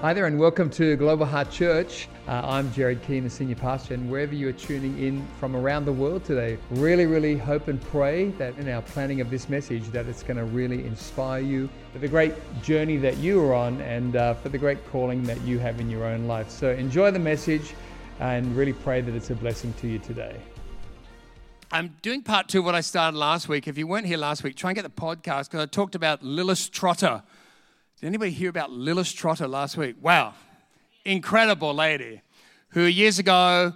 Hi there, and welcome to Global Heart Church. Uh, I'm Jared Keane, the senior pastor, and wherever you are tuning in from around the world today, really, really hope and pray that in our planning of this message, that it's going to really inspire you for the great journey that you are on and uh, for the great calling that you have in your own life. So enjoy the message and really pray that it's a blessing to you today. I'm doing part two of what I started last week. If you weren't here last week, try and get the podcast because I talked about Lilias Trotter did anybody hear about Lilias Trotter last week? Wow, incredible lady who years ago,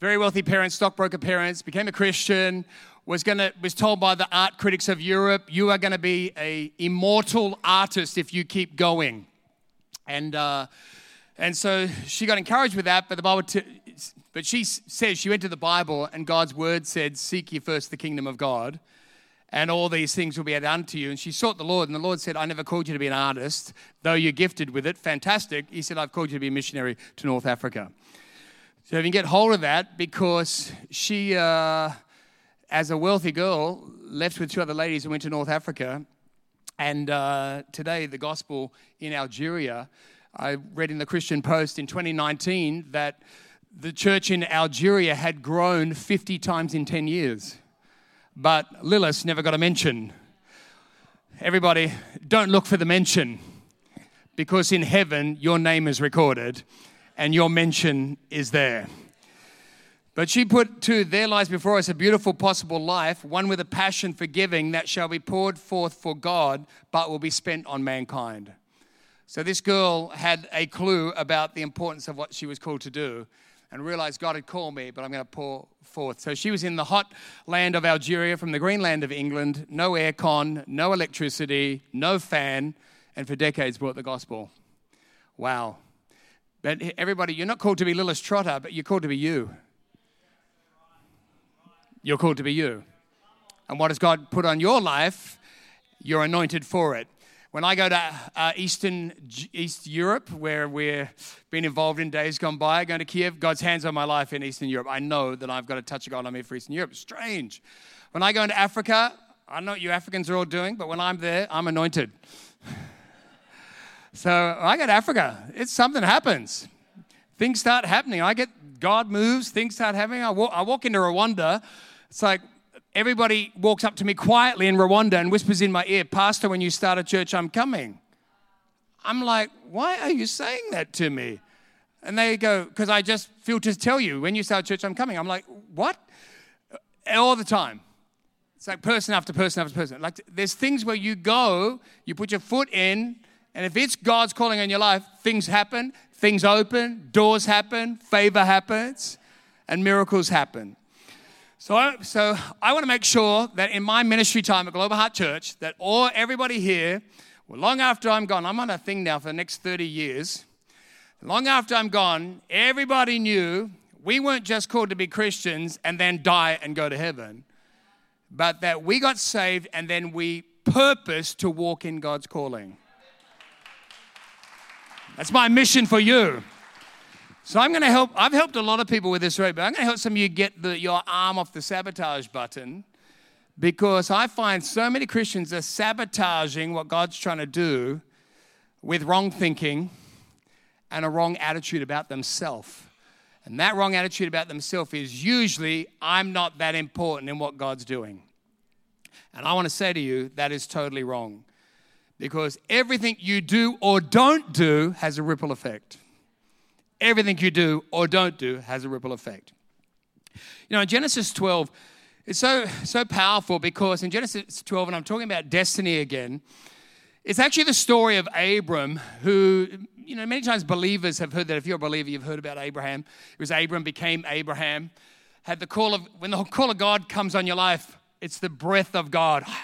very wealthy parents, stockbroker parents, became a Christian, was gonna was told by the art critics of Europe, you are gonna be a immortal artist if you keep going, and uh, and so she got encouraged with that. But the Bible, t- but she says she went to the Bible and God's word said, "Seek ye first the kingdom of God." And all these things will be added unto you. And she sought the Lord, and the Lord said, I never called you to be an artist, though you're gifted with it. Fantastic. He said, I've called you to be a missionary to North Africa. So if you can get hold of that, because she, uh, as a wealthy girl, left with two other ladies and went to North Africa. And uh, today, the gospel in Algeria, I read in the Christian Post in 2019 that the church in Algeria had grown 50 times in 10 years but Lilias never got a mention. Everybody, don't look for the mention because in heaven your name is recorded and your mention is there. But she put to their lives before us a beautiful possible life, one with a passion for giving that shall be poured forth for God, but will be spent on mankind. So this girl had a clue about the importance of what she was called to do and realized God had called me, but I'm going to pour forth. So she was in the hot land of Algeria from the green land of England, no aircon, no electricity, no fan, and for decades brought the gospel. Wow. But everybody, you're not called to be Lilias Trotter, but you're called to be you. You're called to be you. And what has God put on your life? You're anointed for it. When I go to uh, Eastern East Europe, where we've been involved in days gone by, going to Kiev, God's hands on my life in Eastern Europe. I know that I've got a touch of God on me for Eastern Europe. Strange. When I go into Africa, I know what you Africans are all doing, but when I'm there, I'm anointed. so I go to Africa. It's something happens. Things start happening. I get God moves. Things start happening. I walk, I walk into Rwanda. It's like everybody walks up to me quietly in Rwanda and whispers in my ear, Pastor, when you start a church, I'm coming. I'm like, why are you saying that to me? And they go, because I just feel to tell you, when you start a church, I'm coming. I'm like, what? All the time. It's like person after person after person. Like there's things where you go, you put your foot in, and if it's God's calling on your life, things happen, things open, doors happen, favor happens, and miracles happen. So, I, so I want to make sure that in my ministry time at Global Heart Church, that all everybody here, well, long after I'm gone, I'm on a thing now for the next 30 years. Long after I'm gone, everybody knew we weren't just called to be Christians and then die and go to heaven, but that we got saved and then we purpose to walk in God's calling. That's my mission for you. So I'm going to help. I've helped a lot of people with this right? but I'm going to help some of you get the, your arm off the sabotage button because I find so many Christians are sabotaging what God's trying to do with wrong thinking and a wrong attitude about themselves. And that wrong attitude about themselves is usually, I'm not that important in what God's doing. And I want to say to you, that is totally wrong. Because everything you do or don't do has a ripple effect everything you do or don't do has a ripple effect. You know, in Genesis 12, it's so, so powerful because in Genesis 12, and I'm talking about destiny again, it's actually the story of Abram, who, you know, many times believers have heard that. If you're a believer, you've heard about Abraham. It was Abram became Abraham. Had the call of, when the call of God comes on your life, it's the breath of God.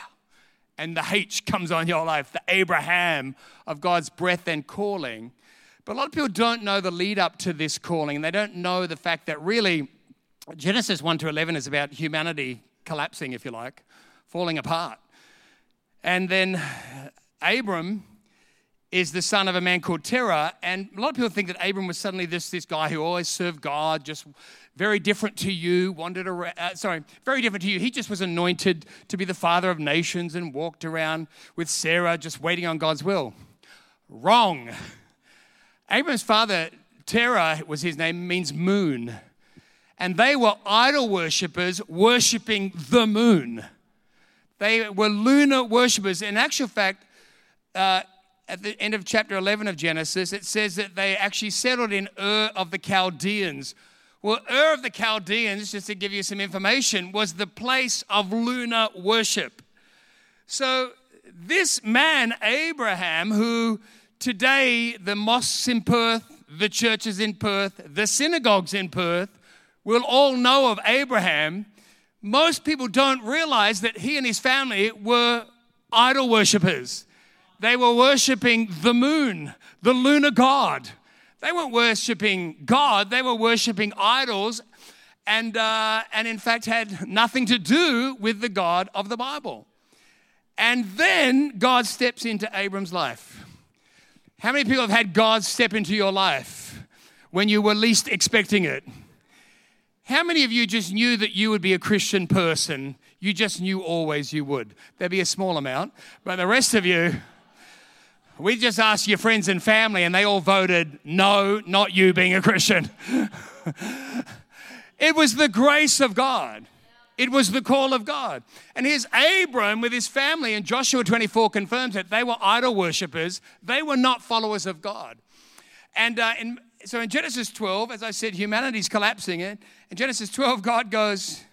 And the H comes on your life, the Abraham of God's breath and calling. But a lot of people don't know the lead up to this calling. They don't know the fact that really Genesis 1 to 11 is about humanity collapsing, if you like, falling apart. And then Abram is the son of a man called Terah. And a lot of people think that Abram was suddenly this, this guy who always served God, just very different to you, wandered around, uh, sorry, very different to you. He just was anointed to be the father of nations and walked around with Sarah just waiting on God's will. Wrong. Abraham's father, Terah was his name, means moon. And they were idol worshippers worshiping the moon. They were lunar worshippers. In actual fact, uh, at the end of chapter 11 of Genesis, it says that they actually settled in Ur of the Chaldeans. Well, Ur of the Chaldeans, just to give you some information, was the place of lunar worship. So, this man, Abraham, who today the mosques in Perth, the churches in Perth, the synagogues in Perth will all know of Abraham. Most people don't realize that he and his family were idol worshippers. They were worshiping the moon, the lunar god. They weren't worshiping God, they were worshiping idols, and, uh, and in fact had nothing to do with the God of the Bible. And then God steps into Abram's life. How many people have had God step into your life when you were least expecting it? How many of you just knew that you would be a Christian person? You just knew always you would. There'd be a small amount, but the rest of you, we just asked your friends and family, and they all voted no, not you being a Christian. it was the grace of God. It was the call of God. And here's Abram with his family, and Joshua 24 confirms it. They were idol worshippers, they were not followers of God. And uh, in, so in Genesis 12, as I said, humanity's collapsing it. In Genesis 12, God goes,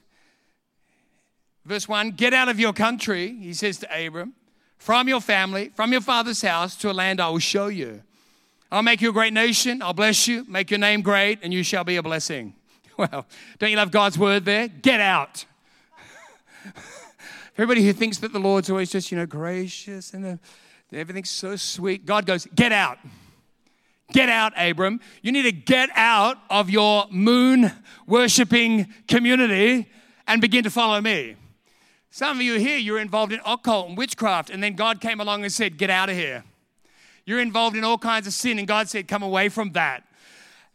verse 1 Get out of your country, he says to Abram, from your family, from your father's house to a land I will show you. I'll make you a great nation, I'll bless you, make your name great, and you shall be a blessing. Well, don't you love God's word there? Get out. Everybody who thinks that the Lord's always just, you know, gracious and uh, everything's so sweet, God goes, Get out. Get out, Abram. You need to get out of your moon worshiping community and begin to follow me. Some of you here, you're involved in occult and witchcraft, and then God came along and said, Get out of here. You're involved in all kinds of sin, and God said, Come away from that.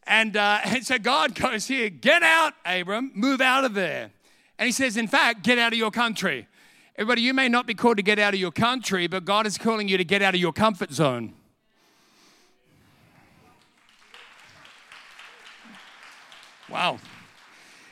And, uh, and so God goes here, Get out, Abram, move out of there. And he says, in fact, get out of your country. Everybody, you may not be called to get out of your country, but God is calling you to get out of your comfort zone. Wow.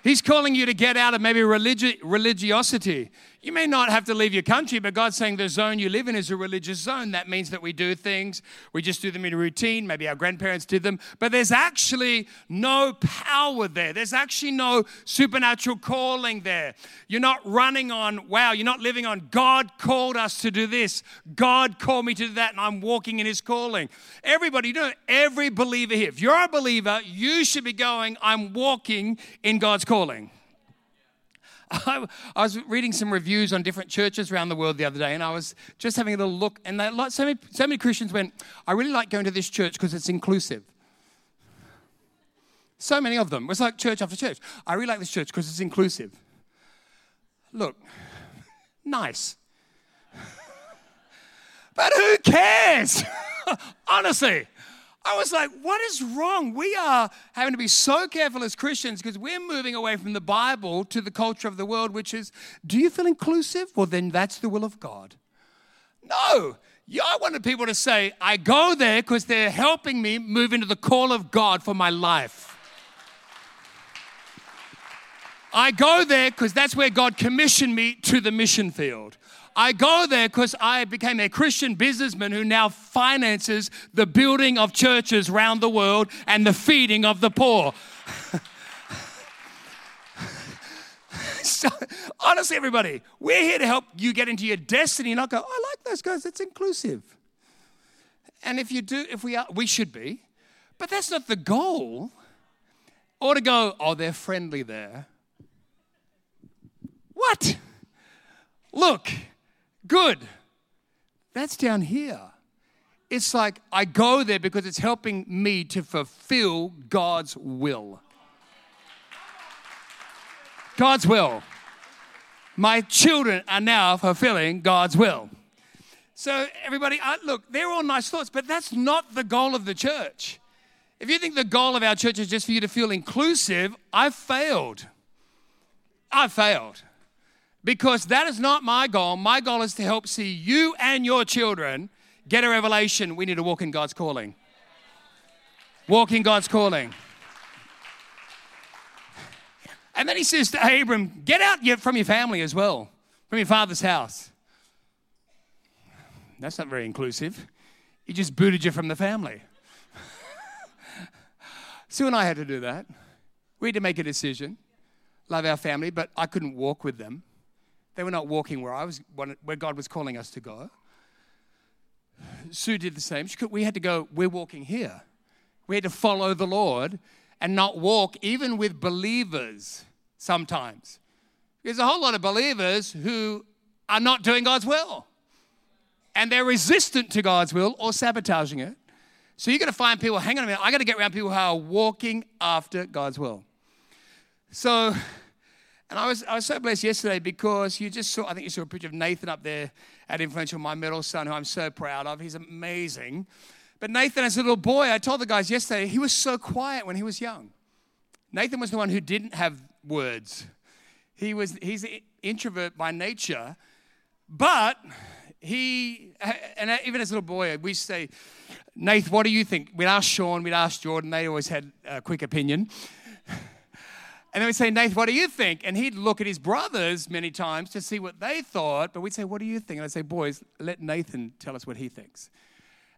He's calling you to get out of maybe religi- religiosity. You may not have to leave your country, but God's saying the zone you live in is a religious zone. That means that we do things, we just do them in a routine. Maybe our grandparents did them, but there's actually no power there. There's actually no supernatural calling there. You're not running on, wow, you're not living on, God called us to do this. God called me to do that, and I'm walking in His calling. Everybody, you know, every believer here, if you're a believer, you should be going, I'm walking in God's calling. I, I, was reading some reviews on different churches around the world the other day, and I was just having a little look, and they, like, so, many, so many Christians went, I really like going to this church because it's inclusive. So many of them. It was like church after church. I really like this church because it's inclusive. Look, nice. but who cares? Honestly. I was like, what is wrong? We are having to be so careful as Christians because we're moving away from the Bible to the culture of the world, which is, do you feel inclusive? Well, then that's the will of God. No. I wanted people to say, I go there because they're helping me move into the call of God for my life. I go there because that's where God commissioned me to the mission field. I go there because I became a Christian businessman who now finances the building of churches around the world and the feeding of the poor. so, honestly, everybody, we're here to help you get into your destiny, not go, I like those guys, it's inclusive. And if you do, if we are, we should be, but that's not the goal. Or to go, oh, they're friendly there. What? Look, good. That's down here. It's like I go there because it's helping me to fulfill God's will. God's will. My children are now fulfilling God's will. So, everybody, uh, look, they're all nice thoughts, but that's not the goal of the church. If you think the goal of our church is just for you to feel inclusive, I've failed. I've failed because that is not my goal. My goal is to help see you and your children get a revelation. We need to walk in God's calling. Walk in God's calling. And then he says to Abram, Get out from your family as well, from your father's house. That's not very inclusive. He just booted you from the family. Sue and I had to do that. We had to make a decision, love our family, but I couldn't walk with them. They were not walking where I was, where God was calling us to go. Sue did the same. Could, we had to go, we're walking here. We had to follow the Lord and not walk even with believers sometimes. There's a whole lot of believers who are not doing God's will. And they're resistant to God's will or sabotaging it. So you're going to find people, hang on a minute, I got to get around people who are walking after God's will. So, and I was, I was so blessed yesterday because you just saw, I think you saw a picture of Nathan up there at Influential, my middle son, who I'm so proud of. He's amazing. But Nathan, as a little boy, I told the guys yesterday, he was so quiet when he was young. Nathan was the one who didn't have words. He was, he's an introvert by nature, but he, and even as a little boy, we say, Nath, what do you think? We'd ask Sean, we'd ask Jordan, they always had a quick opinion. And then we'd say, Nath, what do you think? And he'd look at his brothers many times to see what they thought, but we'd say, What do you think? And I'd say, Boys, let Nathan tell us what he thinks.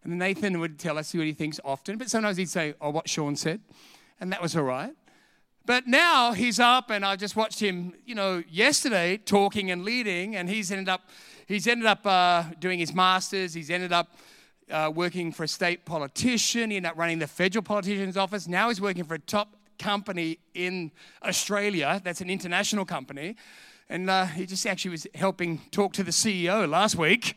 And Nathan would tell us what he thinks often, but sometimes he'd say, Oh, what Sean said. And that was all right. But now he's up, and I just watched him, you know, yesterday talking and leading, and he's ended up, he's ended up uh, doing his masters. He's ended up uh, working for a state politician. He ended up running the federal politician's office. Now he's working for a top company in Australia that's an international company. And uh, he just actually was helping talk to the CEO last week.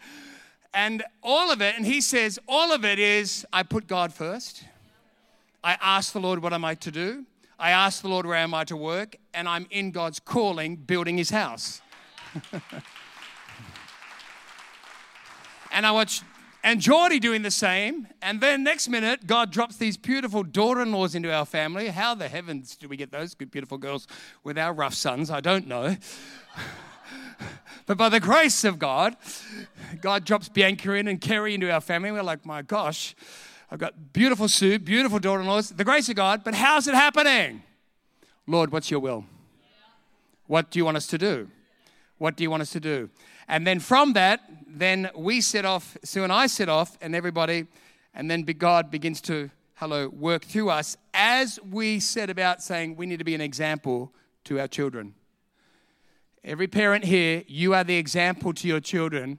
And all of it, and he says, all of it is I put God first. I ask the Lord, what am I to do? I ask the Lord, where am I to work? And I'm in God's calling, building his house. and I watch and Geordie doing the same. And then next minute, God drops these beautiful daughter in laws into our family. How the heavens do we get those good, beautiful girls with our rough sons? I don't know. but by the grace of God, God drops Bianca in and Kerry into our family. We're like, my gosh, I've got beautiful Sue, beautiful daughter in laws, the grace of God. But how's it happening? Lord, what's your will? What do you want us to do? What do you want us to do? And then from that, then we set off, Sue and I set off, and everybody, and then God begins to, hello, work through us as we set about saying we need to be an example to our children. Every parent here, you are the example to your children,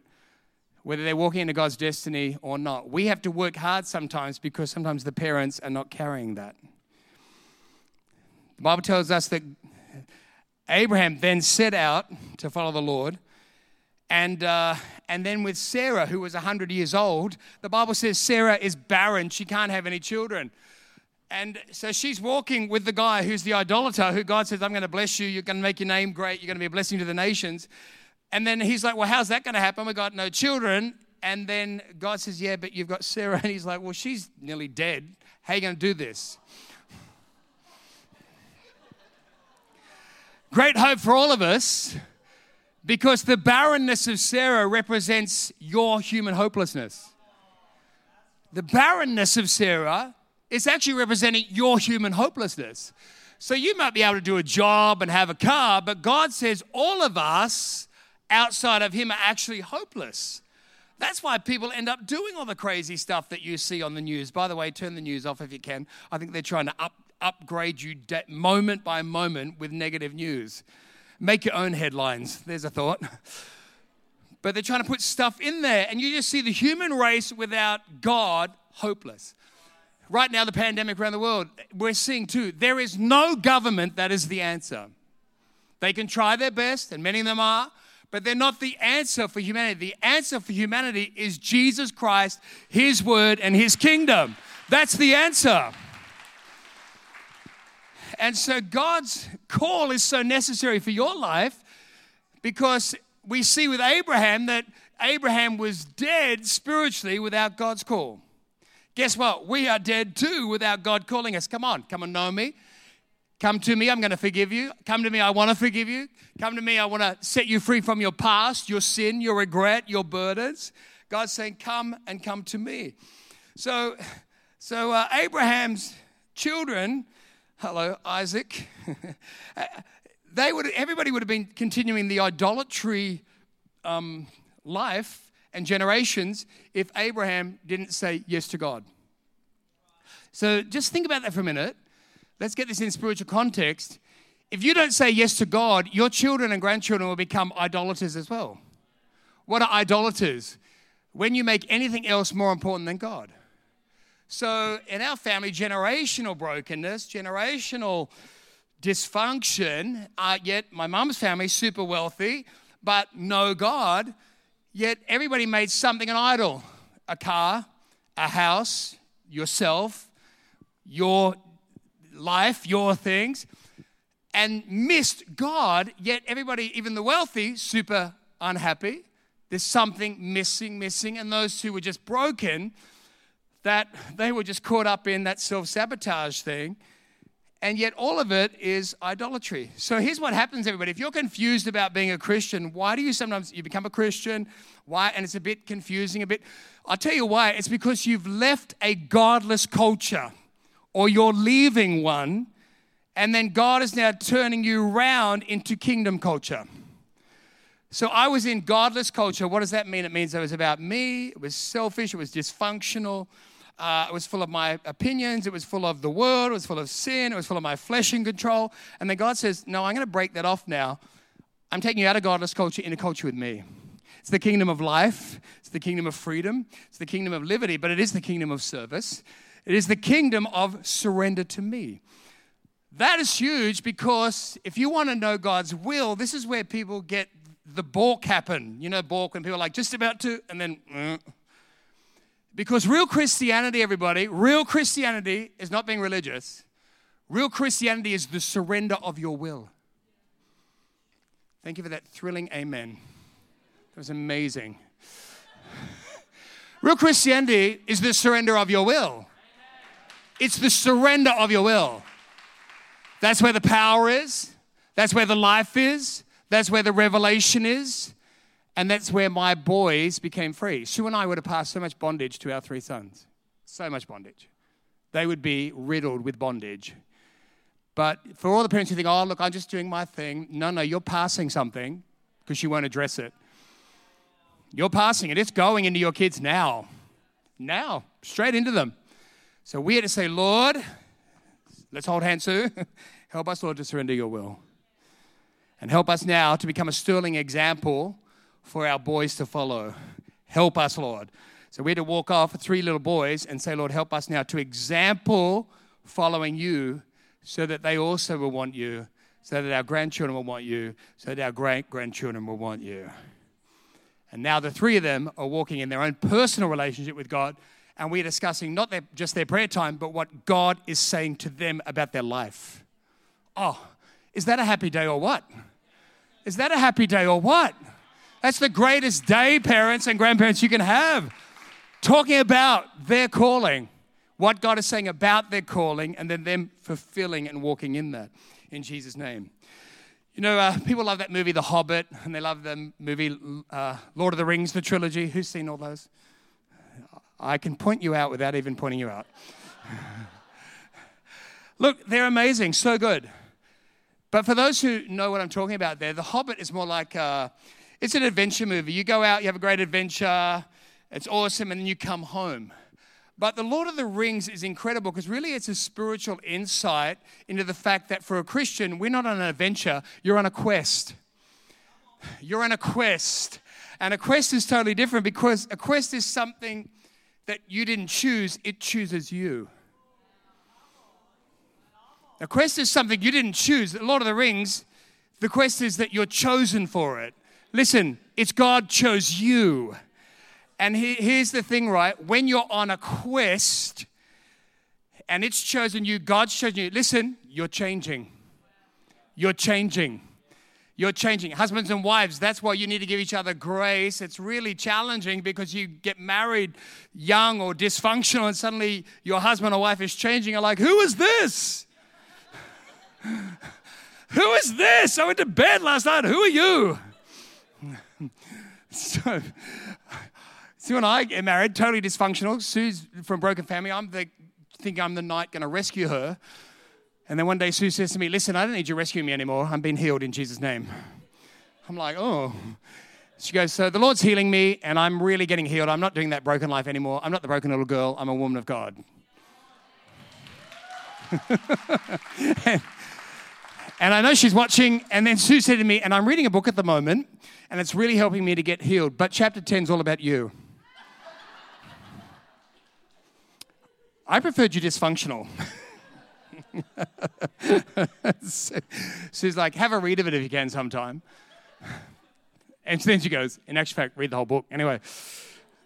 whether they're walking into God's destiny or not. We have to work hard sometimes because sometimes the parents are not carrying that. The Bible tells us that Abraham then set out to follow the Lord. And, uh, and then with Sarah, who was 100 years old, the Bible says Sarah is barren. She can't have any children. And so she's walking with the guy who's the idolater, who God says, I'm going to bless you. You're going to make your name great. You're going to be a blessing to the nations. And then he's like, Well, how's that going to happen? We got no children. And then God says, Yeah, but you've got Sarah. And he's like, Well, she's nearly dead. How are you going to do this? Great hope for all of us because the barrenness of Sarah represents your human hopelessness. The barrenness of Sarah is actually representing your human hopelessness. So you might be able to do a job and have a car, but God says all of us outside of Him are actually hopeless. That's why people end up doing all the crazy stuff that you see on the news. By the way, turn the news off if you can. I think they're trying to up, upgrade you de- moment by moment with negative news. Make your own headlines. There's a thought. But they're trying to put stuff in there, and you just see the human race without God hopeless. Right now, the pandemic around the world, we're seeing too, there is no government that is the answer. They can try their best, and many of them are, but they're not the answer for humanity. The answer for humanity is Jesus Christ, His Word, and His kingdom. That's the answer. And so God's call is so necessary for your life because we see with Abraham that Abraham was dead spiritually without God's call. Guess what? We are dead too without God calling us. Come on, come and know me. Come to me, I'm going to forgive you. Come to me, I want to forgive you. Come to me, I want to set you free from your past, your sin, your regret, your burdens. God's saying, Come and come to me. So So uh, Abraham's children, hello, Isaac, they would, everybody would have been continuing the idolatry um, life and generations if Abraham didn't say yes to God. So just think about that for a minute. Let's get this in spiritual context. If you don't say yes to God, your children and grandchildren will become idolaters as well. What are idolaters? When you make anything else more important than God. So in our family, generational brokenness, generational dysfunction, uh, yet my mom's family, super wealthy, but no God, yet everybody made something an idol a car, a house, yourself, your life, your things, and missed God, yet everybody, even the wealthy, super unhappy. There's something missing, missing, and those who were just broken, that they were just caught up in that self sabotage thing. And yet, all of it is idolatry. So, here's what happens, everybody. If you're confused about being a Christian, why do you sometimes you become a Christian? Why? And it's a bit confusing, a bit. I'll tell you why. It's because you've left a godless culture or you're leaving one, and then God is now turning you around into kingdom culture. So I was in godless culture. What does that mean? It means it was about me, it was selfish, it was dysfunctional. Uh, it was full of my opinions. It was full of the world. It was full of sin. It was full of my flesh in control. And then God says, No, I'm going to break that off now. I'm taking you out of godless culture into culture with me. It's the kingdom of life. It's the kingdom of freedom. It's the kingdom of liberty, but it is the kingdom of service. It is the kingdom of surrender to me. That is huge because if you want to know God's will, this is where people get the balk happen. You know, balk when people are like just about to, and then. Uh. Because real Christianity, everybody, real Christianity is not being religious. Real Christianity is the surrender of your will. Thank you for that thrilling amen. That was amazing. Real Christianity is the surrender of your will. It's the surrender of your will. That's where the power is. That's where the life is. That's where the revelation is. And that's where my boys became free. Sue and I would have passed so much bondage to our three sons. So much bondage. They would be riddled with bondage. But for all the parents who think, oh, look, I'm just doing my thing. No, no, you're passing something because you won't address it. You're passing it. It's going into your kids now. Now, straight into them. So we had to say, Lord, let's hold hands, Sue. help us, Lord, to surrender your will. And help us now to become a sterling example for our boys to follow. Help us, Lord. So we had to walk off three little boys and say, Lord, help us now to example following you so that they also will want you, so that our grandchildren will want you, so that our great grandchildren will want you. And now the three of them are walking in their own personal relationship with God and we're discussing not their, just their prayer time, but what God is saying to them about their life. Oh, is that a happy day or what? Is that a happy day or what? That's the greatest day, parents and grandparents, you can have. Talking about their calling, what God is saying about their calling, and then them fulfilling and walking in that in Jesus' name. You know, uh, people love that movie, The Hobbit, and they love the movie uh, Lord of the Rings, the trilogy. Who's seen all those? I can point you out without even pointing you out. Look, they're amazing, so good. But for those who know what I'm talking about there, The Hobbit is more like uh, it's an adventure movie. You go out, you have a great adventure, it's awesome, and then you come home. But The Lord of the Rings is incredible because really it's a spiritual insight into the fact that for a Christian, we're not on an adventure, you're on a quest. You're on a quest. And a quest is totally different because a quest is something that you didn't choose, it chooses you. A quest is something you didn't choose. The Lord of the Rings, the quest is that you're chosen for it. Listen, it's God chose you. And he, here's the thing, right? When you're on a quest and it's chosen you, God's chosen you, listen, you're changing. You're changing. You're changing. Husbands and wives, that's why you need to give each other grace. It's really challenging because you get married young or dysfunctional, and suddenly your husband or wife is changing. You're like, who is this? who is this? I went to bed last night. Who are you? So, Sue and I get married, totally dysfunctional. Sue's from broken family. I'm the think I'm the knight going to rescue her. And then one day Sue says to me, Listen, I don't need you rescuing me anymore. I'm being healed in Jesus' name. I'm like, Oh. She goes, So the Lord's healing me, and I'm really getting healed. I'm not doing that broken life anymore. I'm not the broken little girl. I'm a woman of God. and, and I know she's watching. And then Sue said to me, and I'm reading a book at the moment, and it's really helping me to get healed. But chapter 10 is all about you. I preferred you dysfunctional. Sue's like, have a read of it if you can sometime. And then she goes, in actual fact, read the whole book. Anyway,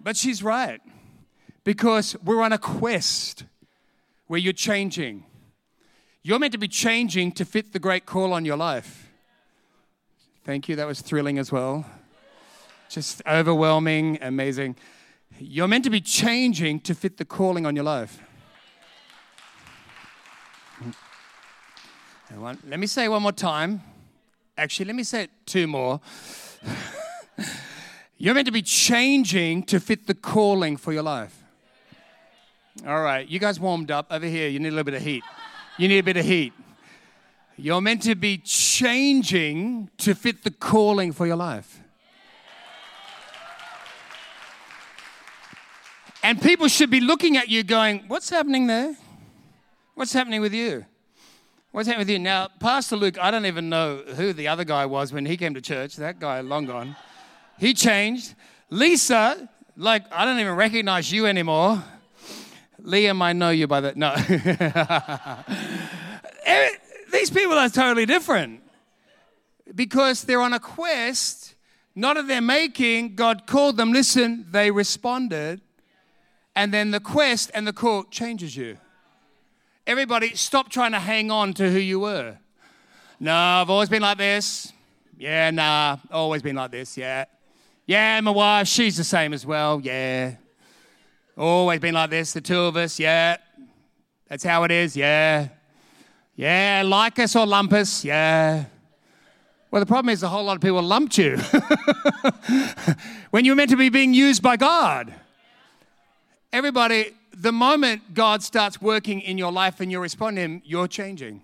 but she's right. Because we're on a quest where you're changing. You're meant to be changing to fit the great call on your life. Thank you. That was thrilling as well. Just overwhelming, amazing. You're meant to be changing to fit the calling on your life. Let me say one more time. Actually, let me say it two more. You're meant to be changing to fit the calling for your life. All right, you guys warmed up over here. You need a little bit of heat. You need a bit of heat. You're meant to be changing to fit the calling for your life. And people should be looking at you going, What's happening there? What's happening with you? What's happening with you? Now, Pastor Luke, I don't even know who the other guy was when he came to church. That guy, long gone. He changed. Lisa, like, I don't even recognize you anymore. Liam, I know you by that. No. These people are totally different because they're on a quest, not of their making. God called them, listen, they responded. And then the quest and the call changes you. Everybody, stop trying to hang on to who you were. No, I've always been like this. Yeah, nah, always been like this. Yeah. Yeah, my wife, she's the same as well. Yeah. Always been like this, the two of us. Yeah. That's how it is. Yeah. Yeah, like us or lump us. Yeah. Well, the problem is a whole lot of people lumped you when you're meant to be being used by God. Everybody, the moment God starts working in your life and you respond to Him, you're changing.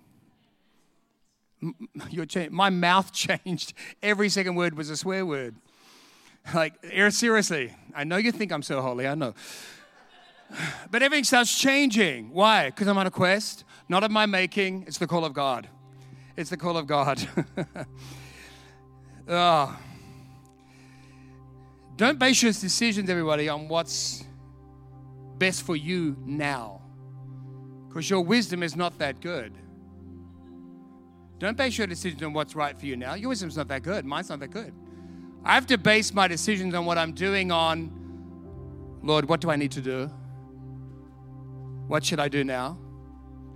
You're changing. My mouth changed. Every second word was a swear word. Like, er, seriously, I know you think I'm so holy, I know. But everything starts changing. Why? Because I'm on a quest, not of my making. It's the call of God. It's the call of God. oh. Don't base your decisions, everybody, on what's best for you now. Because your wisdom is not that good. Don't base your decisions on what's right for you now. Your wisdom's not that good. Mine's not that good. I have to base my decisions on what I'm doing on, Lord, what do I need to do? What should I do now?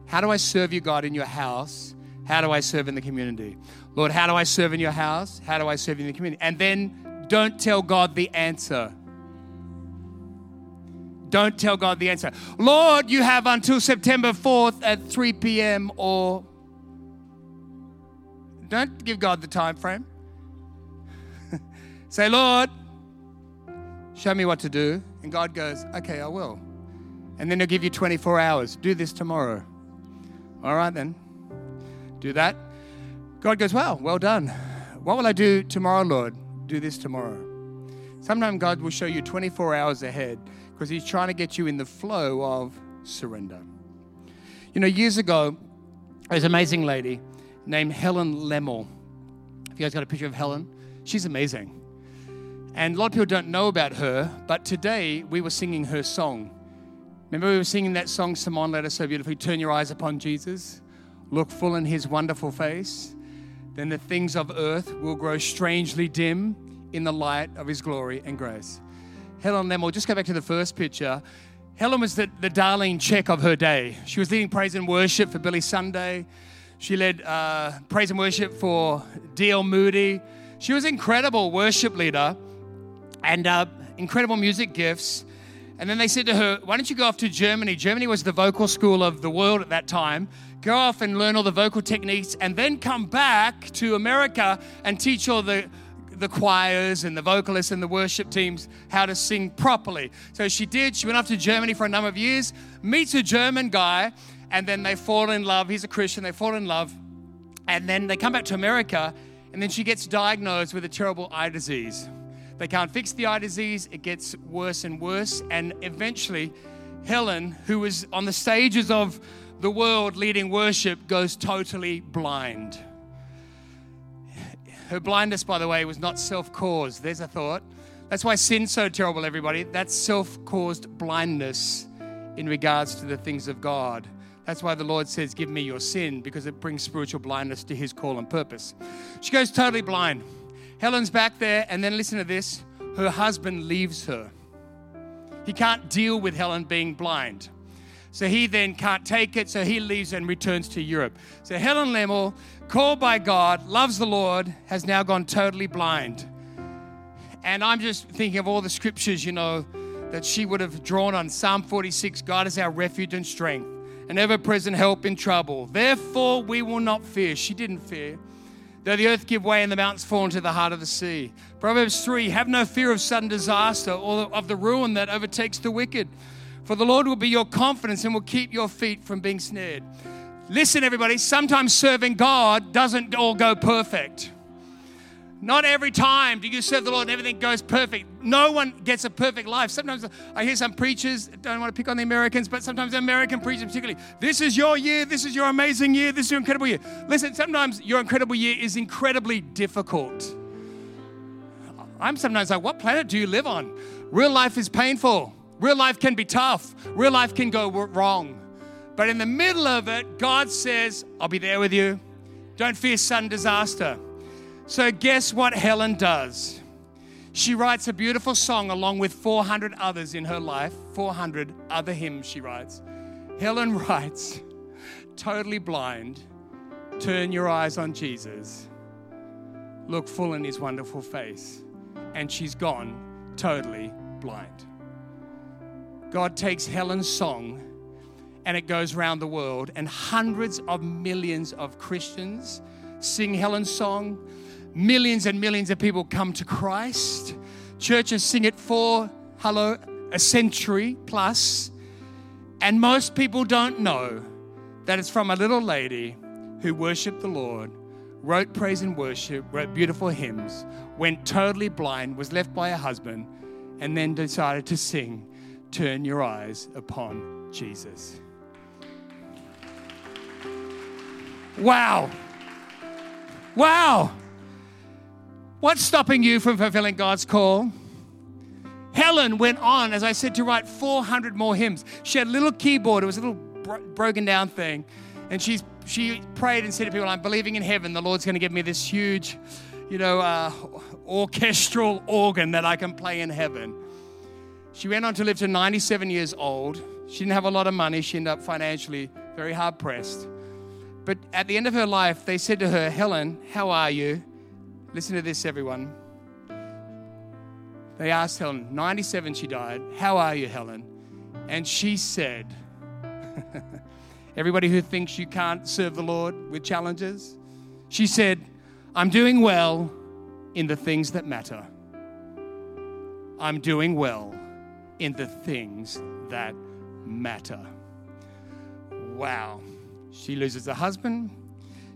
How do I serve you, God, in your house? How do I serve in the community? Lord, how do I serve in your house? How do I serve in the community? And then don't tell God the answer. Don't tell God the answer. Lord, you have until September 4th at 3 p.m. or don't give God the time frame. Say, Lord, show me what to do. And God goes, okay, I will. And then he'll give you 24 hours. Do this tomorrow. All right, then. Do that. God goes, well, well done. What will I do tomorrow, Lord? Do this tomorrow. Sometimes God will show you 24 hours ahead because He's trying to get you in the flow of surrender. You know, years ago, there's an amazing lady named Helen Lemmel. If you guys got a picture of Helen, she's amazing. And a lot of people don't know about her, but today we were singing her song. Remember, we were singing that song, Simon, let us so beautifully turn your eyes upon Jesus, look full in his wonderful face. Then the things of earth will grow strangely dim in the light of his glory and grace. Helen Lemmel, just go back to the first picture. Helen was the, the Darlene Zschech of her day. She was leading praise and worship for Billy Sunday. She led uh, praise and worship for D.L. Moody. She was an incredible worship leader and uh, incredible music gifts. And then they said to her, Why don't you go off to Germany? Germany was the vocal school of the world at that time. Go off and learn all the vocal techniques and then come back to America and teach all the the choirs and the vocalists and the worship teams how to sing properly. So she did. She went off to Germany for a number of years, meets a German guy, and then they fall in love. He's a Christian. They fall in love. And then they come back to America, and then she gets diagnosed with a terrible eye disease. They can't fix the eye disease, it gets worse and worse. And eventually, Helen, who was on the stages of the world leading worship, goes totally blind. Her blindness, by the way, was not self caused. There's a thought. That's why sin's so terrible, everybody. That's self caused blindness in regards to the things of God. That's why the Lord says, Give me your sin, because it brings spiritual blindness to his call and purpose. She goes totally blind. Helen's back there, and then listen to this her husband leaves her. He can't deal with Helen being blind. So he then can't take it, so he leaves and returns to Europe. So Helen Lemmel, called by God, loves the Lord, has now gone totally blind. And I'm just thinking of all the scriptures, you know, that she would have drawn on Psalm 46 God is our refuge and strength, an ever present help in trouble. Therefore, we will not fear. She didn't fear. Though the earth give way and the mountains fall into the heart of the sea. Proverbs 3 Have no fear of sudden disaster or of the ruin that overtakes the wicked. For the Lord will be your confidence and will keep your feet from being snared. Listen, everybody, sometimes serving God doesn't all go perfect. Not every time do you serve the Lord and everything goes perfect. No one gets a perfect life. Sometimes I hear some preachers, don't want to pick on the Americans, but sometimes American preachers particularly, this is your year, this is your amazing year, this is your incredible year. Listen, sometimes your incredible year is incredibly difficult. I'm sometimes like, what planet do you live on? Real life is painful. Real life can be tough. Real life can go wrong. But in the middle of it, God says, I'll be there with you. Don't fear sudden disaster. So, guess what Helen does? She writes a beautiful song along with 400 others in her life, 400 other hymns she writes. Helen writes, Totally blind, turn your eyes on Jesus, look full in his wonderful face. And she's gone totally blind. God takes Helen's song and it goes around the world, and hundreds of millions of Christians sing Helen's song. Millions and millions of people come to Christ. Churches sing it for, hello, a century plus. And most people don't know that it's from a little lady who worshiped the Lord, wrote praise and worship, wrote beautiful hymns, went totally blind, was left by her husband, and then decided to sing turn your eyes upon Jesus. Wow. Wow. What's stopping you from fulfilling God's call? Helen went on, as I said, to write 400 more hymns. She had a little keyboard, it was a little bro- broken down thing. And she's, she prayed and said to people, I'm believing in heaven, the Lord's going to give me this huge, you know, uh, orchestral organ that I can play in heaven. She went on to live to 97 years old. She didn't have a lot of money. She ended up financially very hard pressed. But at the end of her life, they said to her, Helen, how are you? Listen to this, everyone. They asked Helen, 97 she died, how are you, Helen? And she said, Everybody who thinks you can't serve the Lord with challenges, she said, I'm doing well in the things that matter. I'm doing well in the things that matter. Wow. She loses a husband.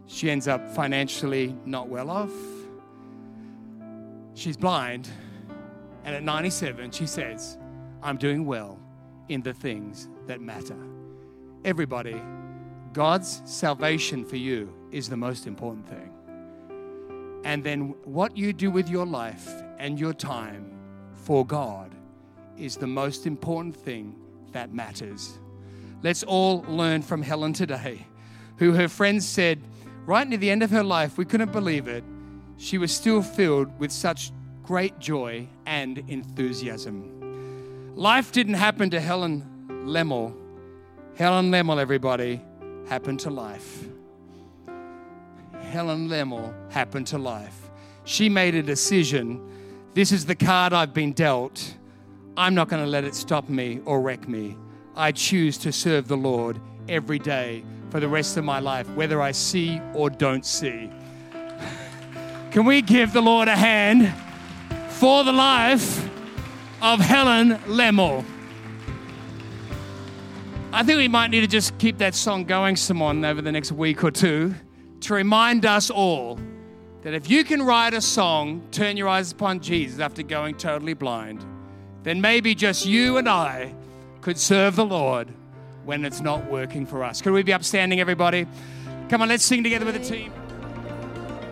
She ends up financially not well off. She's blind. And at 97, she says, I'm doing well in the things that matter. Everybody, God's salvation for you is the most important thing. And then what you do with your life and your time for God is the most important thing that matters. Let's all learn from Helen today, who her friends said, right near the end of her life, we couldn't believe it, she was still filled with such great joy and enthusiasm. Life didn't happen to Helen Lemmel. Helen Lemmel, everybody, happened to life. Helen Lemmel happened to life. She made a decision. This is the card I've been dealt. I'm not going to let it stop me or wreck me. I choose to serve the Lord every day for the rest of my life, whether I see or don't see. Can we give the Lord a hand for the life of Helen Lemmel? I think we might need to just keep that song going, Simon, over the next week or two to remind us all that if you can write a song, Turn Your Eyes Upon Jesus, after going totally blind, then maybe just you and I could serve the Lord when it's not working for us. Could we be upstanding, everybody? Come on, let's sing together with the team.